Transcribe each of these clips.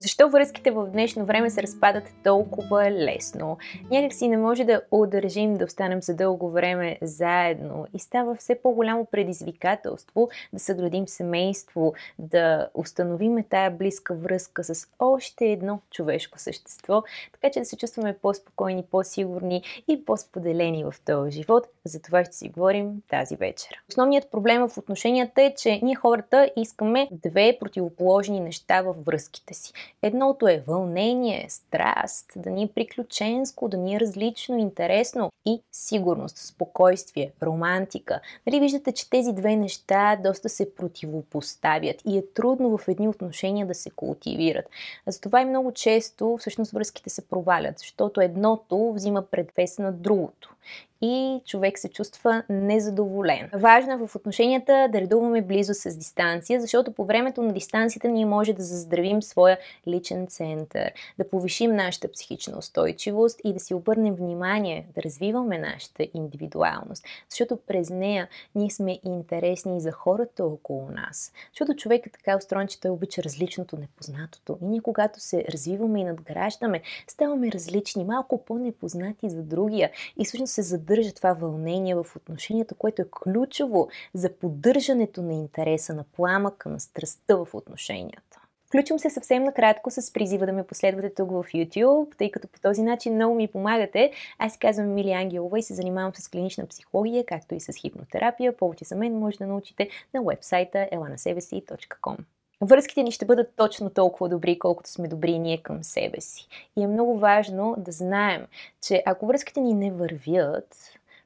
Защо връзките в днешно време се разпадат толкова лесно? Някак си не може да удържим да останем за дълго време заедно и става все по-голямо предизвикателство да съградим семейство, да установим тая близка връзка с още едно човешко същество, така че да се чувстваме по-спокойни, по-сигурни и по-споделени в този живот. За това ще си говорим тази вечер. Основният проблем в отношенията е, че ние хората искаме две противоположни неща във връзките си. Едното е вълнение, страст, да ни е приключенско, да ни е различно, интересно и сигурност, спокойствие, романтика. Нали виждате, че тези две неща доста се противопоставят и е трудно в едни отношения да се култивират. Затова и много често всъщност връзките се провалят, защото едното взима предвес на другото и човек се чувства незадоволен. Важно е в отношенията да редуваме близо с дистанция, защото по времето на дистанцията ние може да заздравим своя личен център, да повишим нашата психична устойчивост и да си обърнем внимание, да развиваме нашата индивидуалност, защото през нея ние сме интересни за хората около нас. Защото човек е така устроен, че той обича различното, непознатото. И ние когато се развиваме и надграждаме, ставаме различни, малко по-непознати за другия и всъщност се поддържа това вълнение в отношенията, което е ключово за поддържането на интереса, на пламъка, на страстта в отношенията. Включвам се съвсем накратко с призива да ме последвате тук в YouTube, тъй като по този начин много ми помагате. Аз се казвам Мили Ангелова и се занимавам с клинична психология, както и с хипнотерапия. Повече за мен може да научите на вебсайта elanasebesi.com. Връзките ни ще бъдат точно толкова добри, колкото сме добри ние към себе си. И е много важно да знаем, че ако връзките ни не вървят,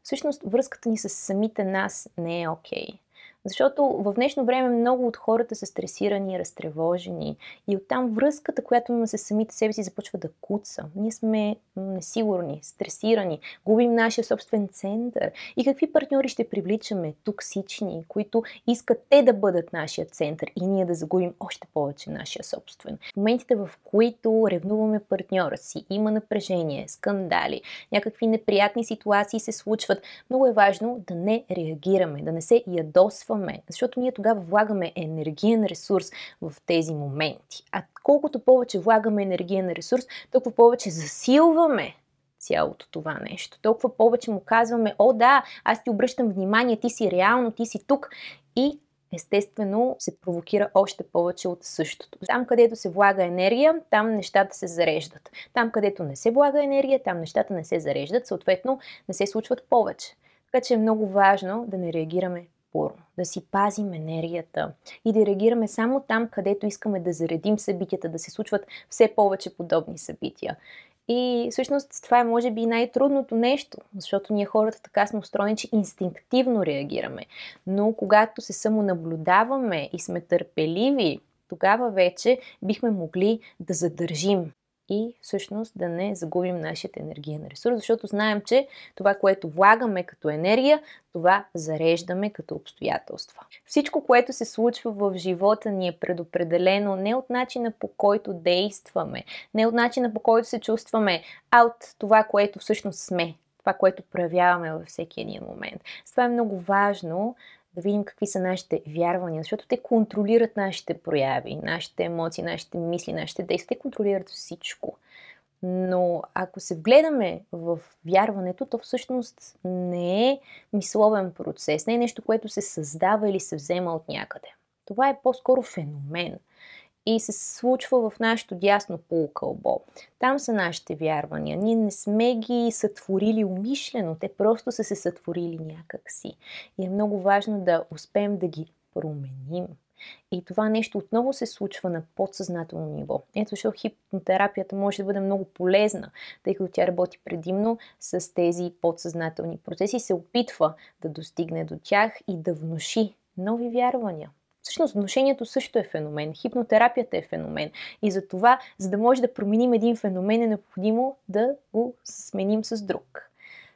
всъщност връзката ни с самите нас не е окей. Okay. Защото в днешно време много от хората са стресирани, разтревожени и оттам връзката, която има с самите себе си, започва да куца. Ние сме несигурни, стресирани, губим нашия собствен център. И какви партньори ще привличаме? Токсични, които искат те да бъдат нашия център и ние да загубим още повече нашия собствен. В моментите, в които ревнуваме партньора си, има напрежение, скандали, някакви неприятни ситуации се случват, много е важно да не реагираме, да не се ядосваме действаме, защото ние тогава влагаме енергиен ресурс в тези моменти. А колкото повече влагаме енергиен ресурс, толкова повече засилваме цялото това нещо. Толкова повече му казваме, о да, аз ти обръщам внимание, ти си реално, ти си тук и естествено се провокира още повече от същото. Там, където се влага енергия, там нещата се зареждат. Там, където не се влага енергия, там нещата не се зареждат, съответно не се случват повече. Така че е много важно да не реагираме бурно, да си пазим енергията и да реагираме само там, където искаме да заредим събитията, да се случват все повече подобни събития. И всъщност това е може би най-трудното нещо, защото ние хората така сме устроени, че инстинктивно реагираме. Но когато се самонаблюдаваме и сме търпеливи, тогава вече бихме могли да задържим и всъщност да не загубим нашия енергиен ресурс, защото знаем, че това, което влагаме като енергия, това зареждаме като обстоятелства. Всичко, което се случва в живота ни е предопределено не от начина по който действаме, не от начина по който се чувстваме, а от това, което всъщност сме, това, което проявяваме във всеки един момент. Това е много важно да видим какви са нашите вярвания, защото те контролират нашите прояви, нашите емоции, нашите мисли, нашите действия. Те контролират всичко. Но ако се вгледаме в вярването, то всъщност не е мисловен процес, не е нещо, което се създава или се взема от някъде. Това е по-скоро феномен – и се случва в нашето дясно полукълбо. Там са нашите вярвания. Ние не сме ги сътворили умишлено, те просто са се сътворили някакси. И е много важно да успеем да ги променим. И това нещо отново се случва на подсъзнателно ниво. Ето защо хипнотерапията може да бъде много полезна, тъй като тя работи предимно с тези подсъзнателни процеси се опитва да достигне до тях и да внуши нови вярвания. Всъщност отношението също е феномен, хипнотерапията е феномен. И за това, за да може да променим един феномен, е необходимо да го сменим с друг.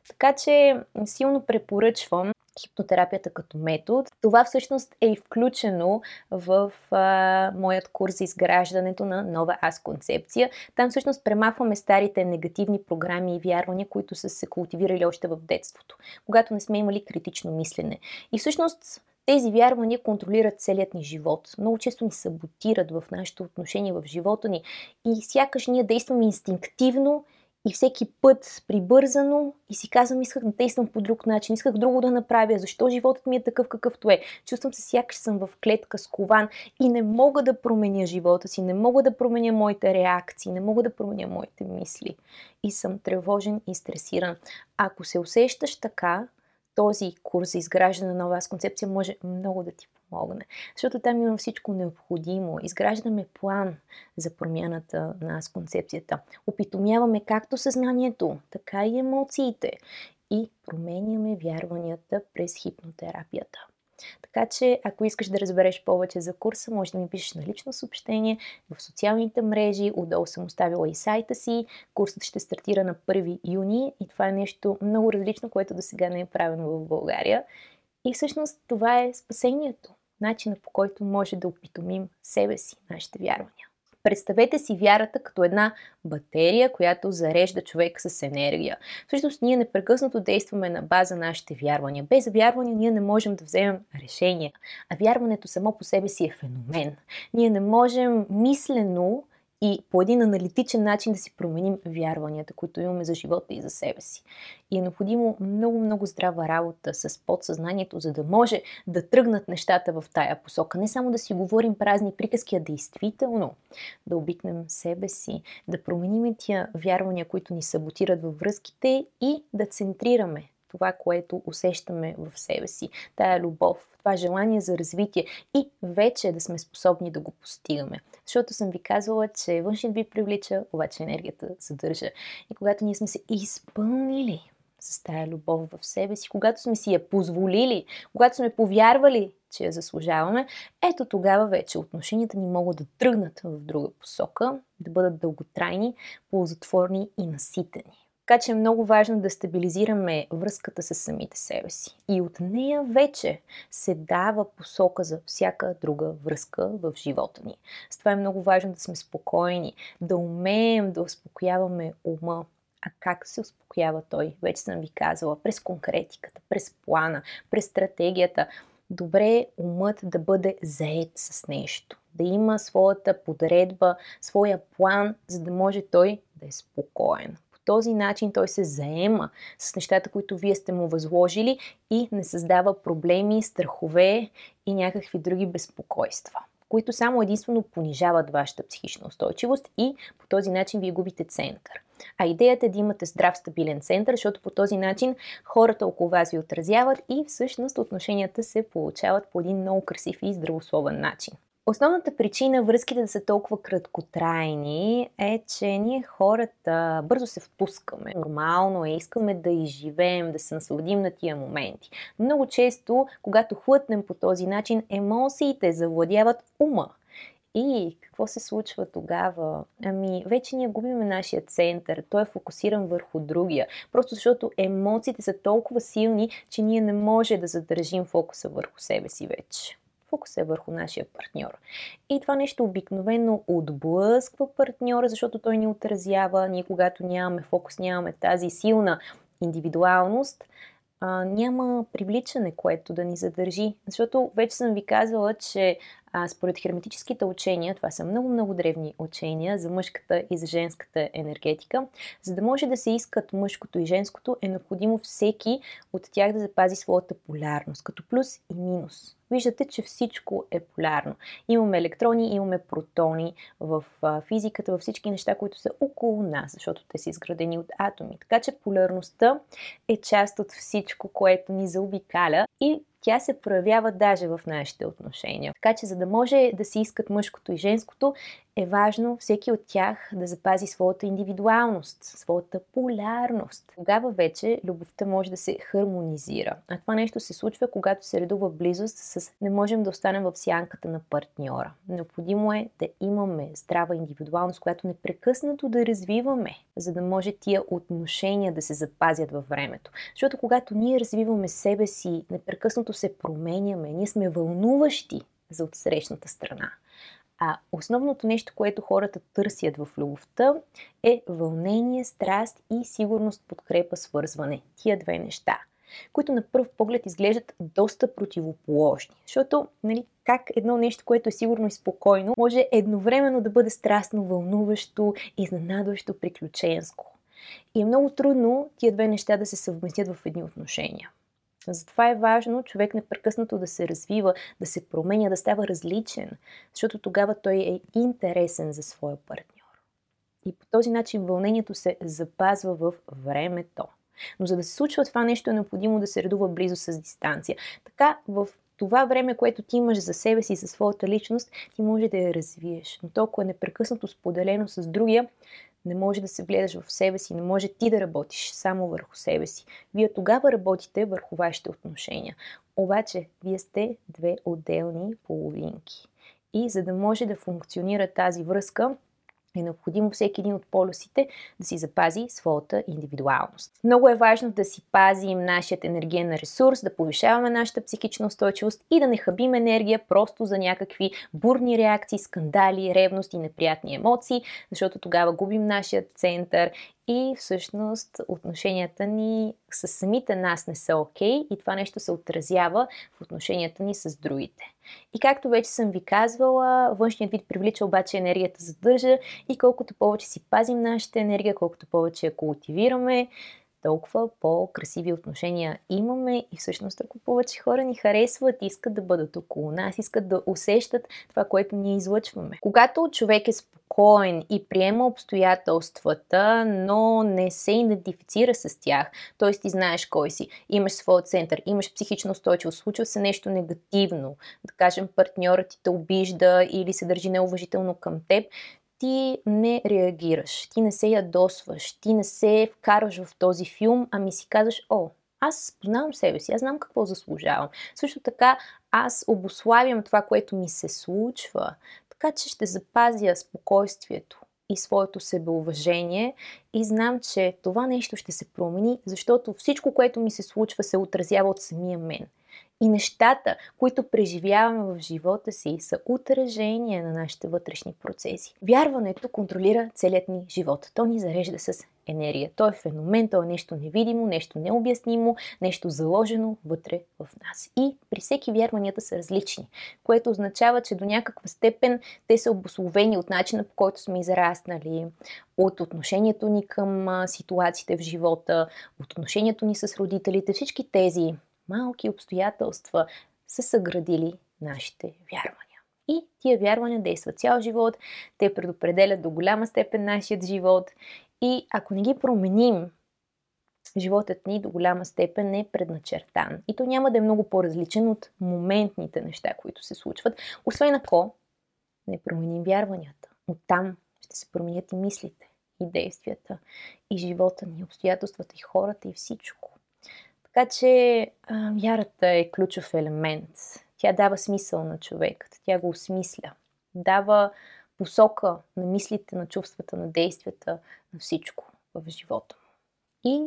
Така че силно препоръчвам хипнотерапията като метод. Това всъщност е и включено в а, моят курс за изграждането на нова аз концепция. Там всъщност премахваме старите негативни програми и вярвания, които са се култивирали още в детството, когато не сме имали критично мислене. И всъщност Тези вярвания контролират целият ни живот. Много често ни саботират в нашето отношение в живота ни и сякаш ние действаме инстинктивно и всеки път прибързано и си казвам, исках да действам по друг начин, исках друго да направя, защо животът ми е такъв какъвто е. Чувствам се сякаш съм в клетка с кован и не мога да променя живота си, не мога да променя моите реакции, не мога да променя моите мисли. И съм тревожен и стресиран. Ако се усещаш така, този курс за изграждане на нова аз концепция може много да ти помогне. Защото там има всичко необходимо. Изграждаме план за промяната на аз концепцията. Опитомяваме както съзнанието, така и емоциите. И променяме вярванията през хипнотерапията. Така че, ако искаш да разбереш повече за курса, може да ми пишеш на лично съобщение в социалните мрежи. Отдолу съм оставила и сайта си. Курсът ще стартира на 1 юни и това е нещо много различно, което до сега не е правено в България. И всъщност това е спасението. Начинът по който може да опитомим себе си, нашите вярвания. Представете си вярата като една батерия, която зарежда човека с енергия. Всъщност ние непрекъснато действаме на база нашите вярвания. Без вярвания ние не можем да вземем решения. А вярването само по себе си е феномен. Ние не можем мислено и по един аналитичен начин да си променим вярванията, които имаме за живота и за себе си. И е необходимо много, много здрава работа с подсъзнанието, за да може да тръгнат нещата в тая посока. Не само да си говорим празни приказки, а действително да обикнем себе си, да променим тия вярвания, които ни саботират във връзките и да центрираме това, което усещаме в себе си. Тая любов, това желание за развитие и вече да сме способни да го постигаме. Защото съм ви казвала, че външният ви привлича, обаче енергията задържа. И когато ние сме се изпълнили с тая любов в себе си, когато сме си я позволили, когато сме повярвали, че я заслужаваме, ето тогава вече отношенията ни могат да тръгнат в друга посока, да бъдат дълготрайни, ползотворни и наситени. Така че е много важно да стабилизираме връзката с самите себе си. И от нея вече се дава посока за всяка друга връзка в живота ни. С това е много важно да сме спокойни, да умеем да успокояваме ума. А как се успокоява той? Вече съм ви казала. През конкретиката, през плана, през стратегията. Добре е умът да бъде заед с нещо. Да има своята подредба, своя план, за да може той да е спокоен този начин той се заема с нещата, които вие сте му възложили и не създава проблеми, страхове и някакви други безпокойства които само единствено понижават вашата психична устойчивост и по този начин вие губите център. А идеята е да имате здрав, стабилен център, защото по този начин хората около вас ви отразяват и всъщност отношенията се получават по един много красив и здравословен начин. Основната причина връзките да са толкова краткотрайни е, че ние хората бързо се впускаме. Нормално е, искаме да изживеем, да се насладим на тия моменти. Много често, когато хлътнем по този начин, емоциите завладяват ума. И какво се случва тогава? Ами, вече ние губиме нашия център, той е фокусиран върху другия. Просто защото емоциите са толкова силни, че ние не може да задържим фокуса върху себе си вече фокус е върху нашия партньор. И това нещо обикновено отблъсква партньора, защото той ни отразява. Ние, когато нямаме фокус, нямаме тази силна индивидуалност, а, няма привличане, което да ни задържи. Защото вече съм ви казвала, че а, според херметическите учения, това са много-много древни учения за мъжката и за женската енергетика, за да може да се искат мъжкото и женското, е необходимо всеки от тях да запази своята полярност, като плюс и минус. Виждате, че всичко е полярно. Имаме електрони, имаме протони в физиката, във всички неща, които са около нас, защото те са изградени от атоми. Така че полярността е част от всичко, което ни заобикаля и тя се проявява даже в нашите отношения. Така че за да може да се искат мъжкото и женското, е важно всеки от тях да запази своята индивидуалност, своята полярност. Тогава вече любовта може да се хармонизира. А това нещо се случва, когато се редува близост с не можем да останем в сянката на партньора. Необходимо е да имаме здрава индивидуалност, която непрекъснато да развиваме, за да може тия отношения да се запазят във времето. Защото когато ние развиваме себе си, непрекъснато се променяме, ние сме вълнуващи за отсрещната страна. А основното нещо, което хората търсят в любовта е вълнение, страст и сигурност, подкрепа, свързване. Тия две неща. които на пръв поглед изглеждат доста противоположни. Защото, нали, как едно нещо, което е сигурно и спокойно, може едновременно да бъде страстно, вълнуващо, изненадващо, приключенско. И е много трудно тия две неща да се съвместят в едни отношения. Затова е важно човек непрекъснато да се развива, да се променя, да става различен, защото тогава той е интересен за своя партньор. И по този начин вълнението се запазва в времето. Но за да се случва това нещо е необходимо да се редува близо с дистанция. Така в това време, което ти имаш за себе си, за своята личност, ти може да я развиеш. Но толкова е непрекъснато споделено с другия, не може да се гледаш в себе си, не може ти да работиш само върху себе си. Вие тогава работите върху вашите отношения. Обаче, вие сте две отделни половинки. И за да може да функционира тази връзка, е необходимо всеки един от полюсите да си запази своята индивидуалност. Много е важно да си пазим нашият енергиен ресурс, да повишаваме нашата психична устойчивост и да не хабим енергия просто за някакви бурни реакции, скандали, ревност и неприятни емоции, защото тогава губим нашия център и всъщност отношенията ни с самите нас не са окей okay, и това нещо се отразява в отношенията ни с другите. И както вече съм ви казвала, външният вид привлича обаче енергията задържа и колкото повече си пазим нашата енергия, колкото повече я култивираме, толкова по-красиви отношения имаме и всъщност ако повече хора ни харесват, искат да бъдат около нас, искат да усещат това, което ние излъчваме. Когато човек е спокоен и приема обстоятелствата, но не се идентифицира с тях, т.е. ти знаеш кой си, имаш своя център, имаш психична устойчивост, случва се нещо негативно, да кажем партньорът ти те обижда или се държи неуважително към теб, ти не реагираш, ти не се ядосваш, ти не се вкарваш в този филм, ами си казваш, о, аз познавам себе си, аз знам какво заслужавам. Също така, аз обославям това, което ми се случва, така че ще запазя спокойствието и своето себеуважение и знам, че това нещо ще се промени, защото всичко, което ми се случва, се отразява от самия мен. И нещата, които преживяваме в живота си, са отражение на нашите вътрешни процеси. Вярването контролира целият ни живот. То ни зарежда с енергия. То е феномен, то е нещо невидимо, нещо необяснимо, нещо заложено вътре в нас. И при всеки вярванията са различни, което означава, че до някаква степен те са обословени от начина по който сме израснали, от отношението ни към ситуациите в живота, от отношението ни с родителите. Всички тези малки обстоятелства са съградили нашите вярвания. И тия вярвания действат цял живот, те предопределят до голяма степен нашият живот и ако не ги променим, животът ни до голяма степен е предначертан. И то няма да е много по-различен от моментните неща, които се случват, освен ако не променим вярванията. Оттам ще се променят и мислите, и действията, и живота ни, обстоятелствата, и хората, и всичко. Така че а, вярата е ключов елемент. Тя дава смисъл на човекът, тя го осмисля. Дава посока на мислите, на чувствата, на действията, на всичко в живота. И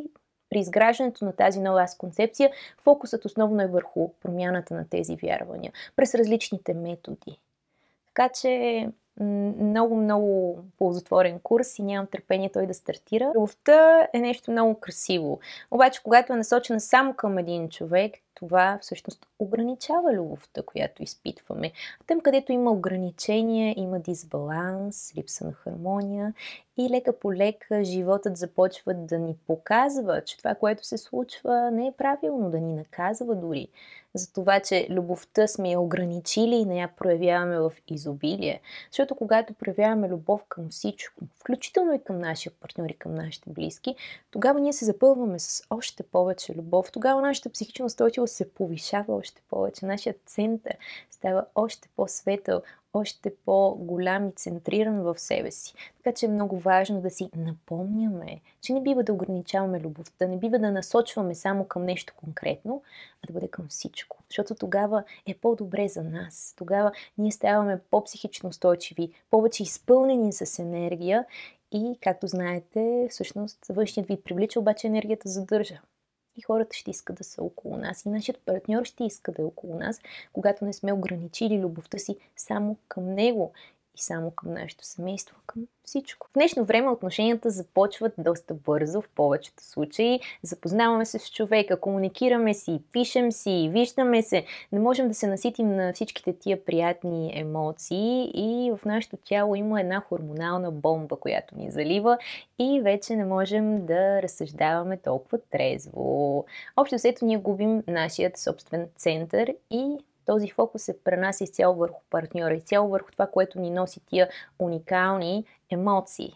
при изграждането на тази нова аз концепция, фокусът основно е върху промяната на тези вярвания, през различните методи. Така че много, много ползотворен курс и нямам търпение той да стартира. Любовта е нещо много красиво. Обаче, когато е насочена само към един човек, това всъщност ограничава любовта, която изпитваме. А там, където има ограничения, има дисбаланс, липса на хармония и лека по лека животът започва да ни показва, че това, което се случва, не е правилно, да ни наказва дори за това, че любовта сме я ограничили и не я проявяваме в изобилие. Защото когато проявяваме любов към всичко, включително и към нашия партньор и към нашите близки, тогава ние се запълваме с още повече любов. Тогава нашата психична устойчивост се повишава още повече. Нашият център става още по-светъл, още по-голям и центриран в себе си. Така че е много важно да си напомняме, че не бива да ограничаваме любовта, не бива да насочваме само към нещо конкретно, а да бъде към всичко. Защото тогава е по-добре за нас. Тогава ние ставаме по-психично устойчиви, повече изпълнени с енергия и, както знаете, всъщност външният вид привлича, обаче енергията задържа и хората ще искат да са около нас. И нашият партньор ще иска да е около нас, когато не сме ограничили любовта си само към него. Само към нашето семейство, към всичко. В днешно време отношенията започват доста бързо, в повечето случаи. Запознаваме се с човека, комуникираме си, пишем си, виждаме се. Не можем да се наситим на всичките тия приятни емоции и в нашето тяло има една хормонална бомба, която ни залива и вече не можем да разсъждаваме толкова трезво. Общо взето ние губим нашият собствен център и този фокус се пренася изцяло върху партньора, изцяло върху това, което ни носи тия уникални емоции.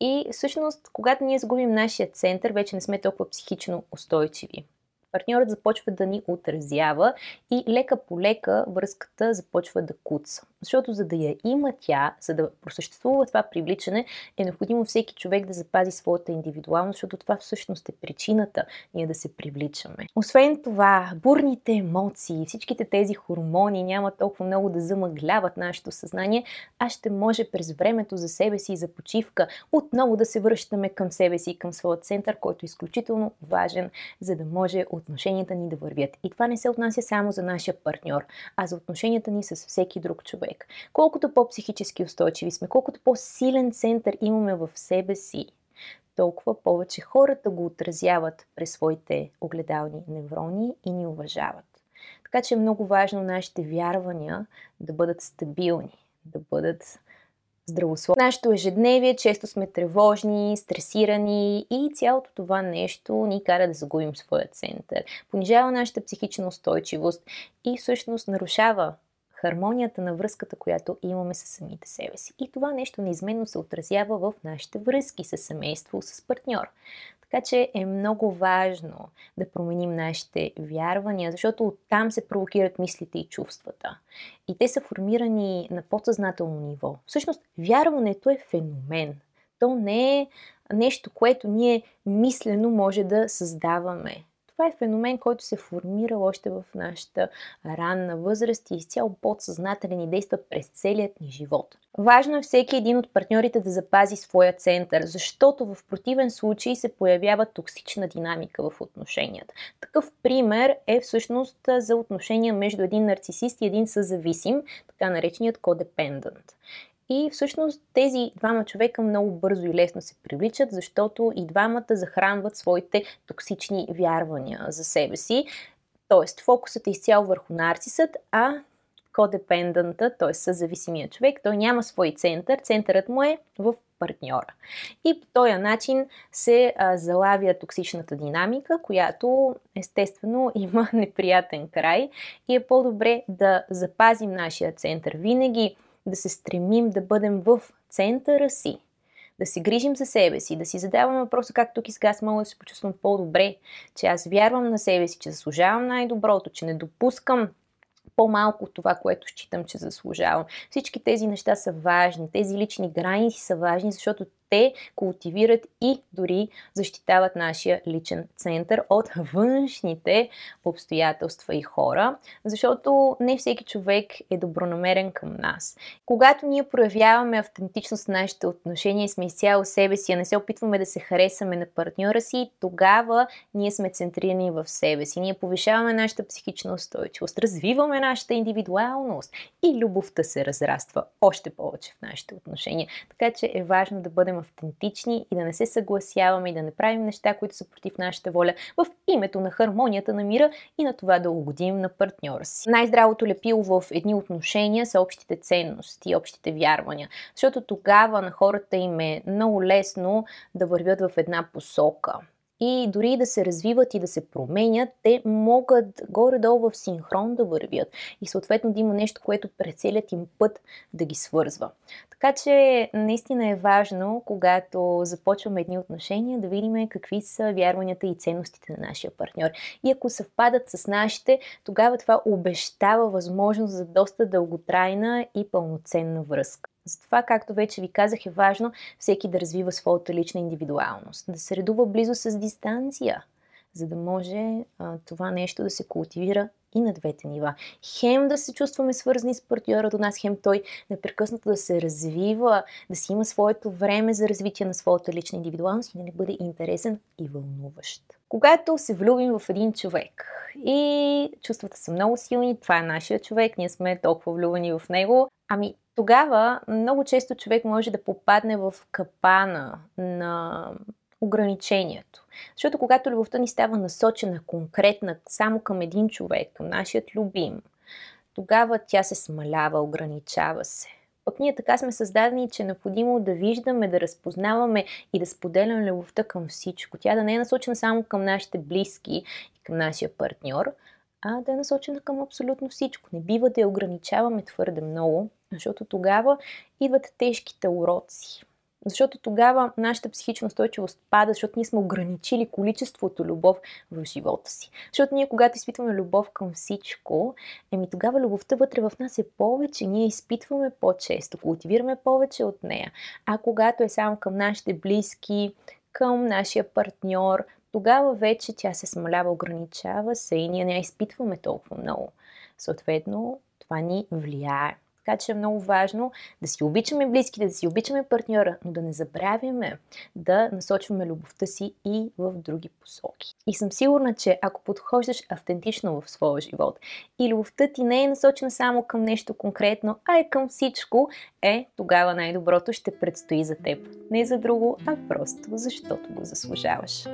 И всъщност, когато ние загубим нашия център, вече не сме толкова психично устойчиви партньорът започва да ни отразява и лека по лека връзката започва да куца. Защото за да я има тя, за да просъществува това привличане, е необходимо всеки човек да запази своята индивидуалност, защото това всъщност е причината ние да се привличаме. Освен това, бурните емоции, всичките тези хормони няма толкова много да замъгляват нашето съзнание, а ще може през времето за себе си и за почивка отново да се връщаме към себе си и към своя център, който е изключително важен, за да може от отношенията ни да вървят. И това не се отнася само за нашия партньор, а за отношенията ни с всеки друг човек. Колкото по-психически устойчиви сме, колкото по-силен център имаме в себе си, толкова повече хората го отразяват през своите огледални неврони и ни уважават. Така че е много важно нашите вярвания да бъдат стабилни, да бъдат здравословно. Нашето ежедневие често сме тревожни, стресирани и цялото това нещо ни кара да загубим своя център. Понижава нашата психична устойчивост и всъщност нарушава хармонията на връзката, която имаме с самите себе си. И това нещо неизменно се отразява в нашите връзки с семейство, с партньор. Така че е много важно да променим нашите вярвания, защото оттам се провокират мислите и чувствата. И те са формирани на подсъзнателно ниво. Всъщност, вярването е феномен. То не е нещо, което ние мислено може да създаваме. Това е феномен, който се формира още в нашата ранна възраст и изцяло подсъзнателен и действа през целият ни живот. Важно е всеки един от партньорите да запази своя център, защото в противен случай се появява токсична динамика в отношенията. Такъв пример е всъщност за отношения между един нарцисист и един съзависим, така нареченият кодепендент. И всъщност тези двама човека много бързо и лесно се привличат, защото и двамата захранват своите токсични вярвания за себе си. Тоест, фокусът е изцяло върху нарцисът, а кодепендента, т.е. зависимия човек, той няма свой център, центърът му е в партньора. И по този начин се а, залавя токсичната динамика, която естествено има неприятен край и е по-добре да запазим нашия център винаги да се стремим да бъдем в центъра си, да се грижим за себе си, да си задаваме въпроса как тук и сега аз мога да се почувствам по-добре, че аз вярвам на себе си, че заслужавам най-доброто, че не допускам по-малко това, което считам, че заслужавам. Всички тези неща са важни. Тези лични граници са важни, защото те култивират и дори защитават нашия личен център от външните обстоятелства и хора, защото не всеки човек е добронамерен към нас. Когато ние проявяваме автентичност в нашите отношения сме изцяло себе си, а не се опитваме да се харесаме на партньора си, тогава ние сме центрирани в себе си. Ние повишаваме нашата психична устойчивост, развиваме нашата индивидуалност и любовта се разраства още повече в нашите отношения. Така че е важно да бъдем автентични и да не се съгласяваме и да не правим неща, които са против нашата воля в името на хармонията на мира и на това да угодим на партньора си. Най-здравото лепило в едни отношения са общите ценности, общите вярвания, защото тогава на хората им е много лесно да вървят в една посока и дори да се развиват и да се променят, те могат горе-долу в синхрон да вървят и съответно да има нещо, което през целият им път да ги свързва. Така че наистина е важно, когато започваме едни отношения, да видим какви са вярванията и ценностите на нашия партньор. И ако съвпадат с нашите, тогава това обещава възможност за доста дълготрайна и пълноценна връзка. Затова, както вече ви казах, е важно всеки да развива своята лична индивидуалност, да се редува близо с дистанция, за да може а, това нещо да се култивира и на двете нива. Хем да се чувстваме свързани с партньора до нас, хем той непрекъснато да се развива, да си има своето време за развитие на своята лична индивидуалност и да не бъде интересен и вълнуващ. Когато се влюбим в един човек и чувствата са много силни, това е нашия човек, ние сме толкова влюбени в него, ами тогава много често човек може да попадне в капана на ограничението. Защото когато любовта ни става насочена, конкретна, само към един човек, към нашият любим, тогава тя се смалява, ограничава се. Пък ние така сме създадени, че е необходимо да виждаме, да разпознаваме и да споделяме любовта към всичко. Тя да не е насочена само към нашите близки и към нашия партньор, а да е насочена към абсолютно всичко. Не бива да я ограничаваме твърде много, защото тогава идват тежките уроци. Защото тогава нашата психична устойчивост пада, защото ние сме ограничили количеството любов в живота си. Защото ние, когато изпитваме любов към всичко, еми тогава любовта вътре в нас е повече, ние изпитваме по-често, култивираме повече от нея. А когато е само към нашите близки, към нашия партньор, тогава вече тя се смалява, ограничава се и ние не я изпитваме толкова много. Съответно, това ни влияе. Така че е много важно да си обичаме близките, да си обичаме партньора, но да не забравяме да насочваме любовта си и в други посоки. И съм сигурна, че ако подхождаш автентично в своя живот и любовта ти не е насочена само към нещо конкретно, а е към всичко, е, тогава най-доброто ще предстои за теб. Не за друго, а просто защото го заслужаваш.